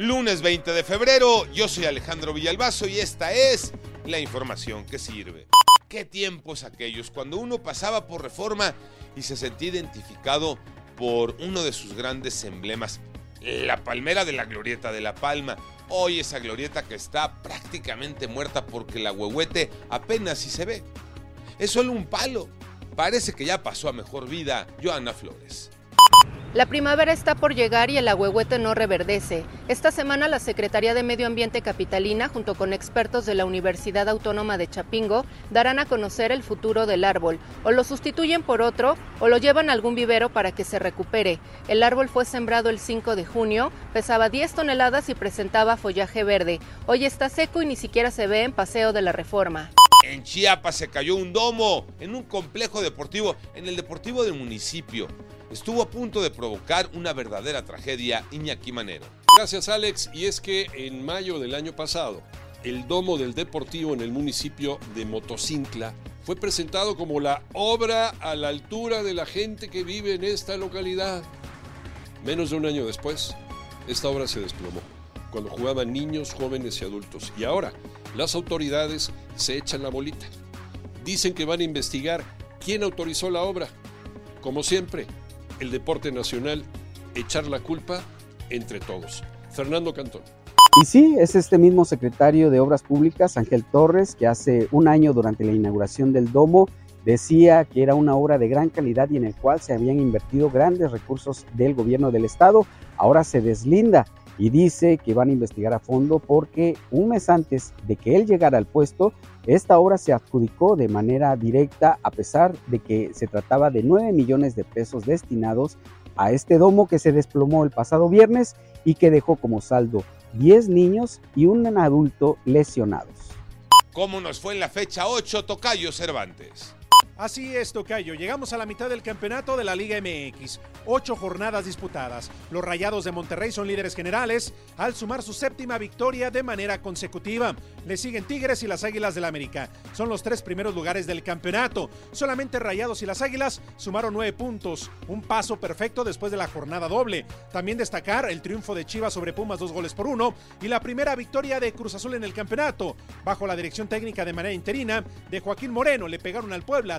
Lunes 20 de febrero, yo soy Alejandro Villalbazo y esta es la información que sirve. ¿Qué tiempos aquellos cuando uno pasaba por reforma y se sentía identificado por uno de sus grandes emblemas? La palmera de la glorieta de la palma. Hoy esa glorieta que está prácticamente muerta porque la huehuete apenas si se ve. Es solo un palo. Parece que ya pasó a mejor vida Joana Flores. La primavera está por llegar y el agüehuete no reverdece. Esta semana la Secretaría de Medio Ambiente Capitalina, junto con expertos de la Universidad Autónoma de Chapingo, darán a conocer el futuro del árbol. O lo sustituyen por otro o lo llevan a algún vivero para que se recupere. El árbol fue sembrado el 5 de junio, pesaba 10 toneladas y presentaba follaje verde. Hoy está seco y ni siquiera se ve en Paseo de la Reforma. En Chiapas se cayó un domo en un complejo deportivo, en el deportivo del municipio estuvo a punto de provocar una verdadera tragedia Iñaki. Gracias Alex, y es que en mayo del año pasado, el domo del Deportivo en el municipio de Motocincla fue presentado como la obra a la altura de la gente que vive en esta localidad. Menos de un año después, esta obra se desplomó, cuando jugaban niños, jóvenes y adultos. Y ahora, las autoridades se echan la bolita. Dicen que van a investigar quién autorizó la obra. Como siempre, el deporte nacional, echar la culpa entre todos. Fernando Cantón. Y sí, es este mismo secretario de Obras Públicas, Ángel Torres, que hace un año durante la inauguración del domo decía que era una obra de gran calidad y en el cual se habían invertido grandes recursos del gobierno del estado. Ahora se deslinda y dice que van a investigar a fondo porque un mes antes de que él llegara al puesto, esta obra se adjudicó de manera directa a pesar de que se trataba de 9 millones de pesos destinados a este domo que se desplomó el pasado viernes y que dejó como saldo 10 niños y un adulto lesionados. ¿Cómo nos fue en la fecha 8, Tocayo Cervantes? Así es, Tocayo. Llegamos a la mitad del campeonato de la Liga MX. Ocho jornadas disputadas. Los Rayados de Monterrey son líderes generales al sumar su séptima victoria de manera consecutiva. Le siguen Tigres y las Águilas del América. Son los tres primeros lugares del campeonato. Solamente Rayados y las Águilas sumaron nueve puntos. Un paso perfecto después de la jornada doble. También destacar el triunfo de Chivas sobre Pumas dos goles por uno y la primera victoria de Cruz Azul en el campeonato. Bajo la dirección técnica de manera interina de Joaquín Moreno le pegaron al Puebla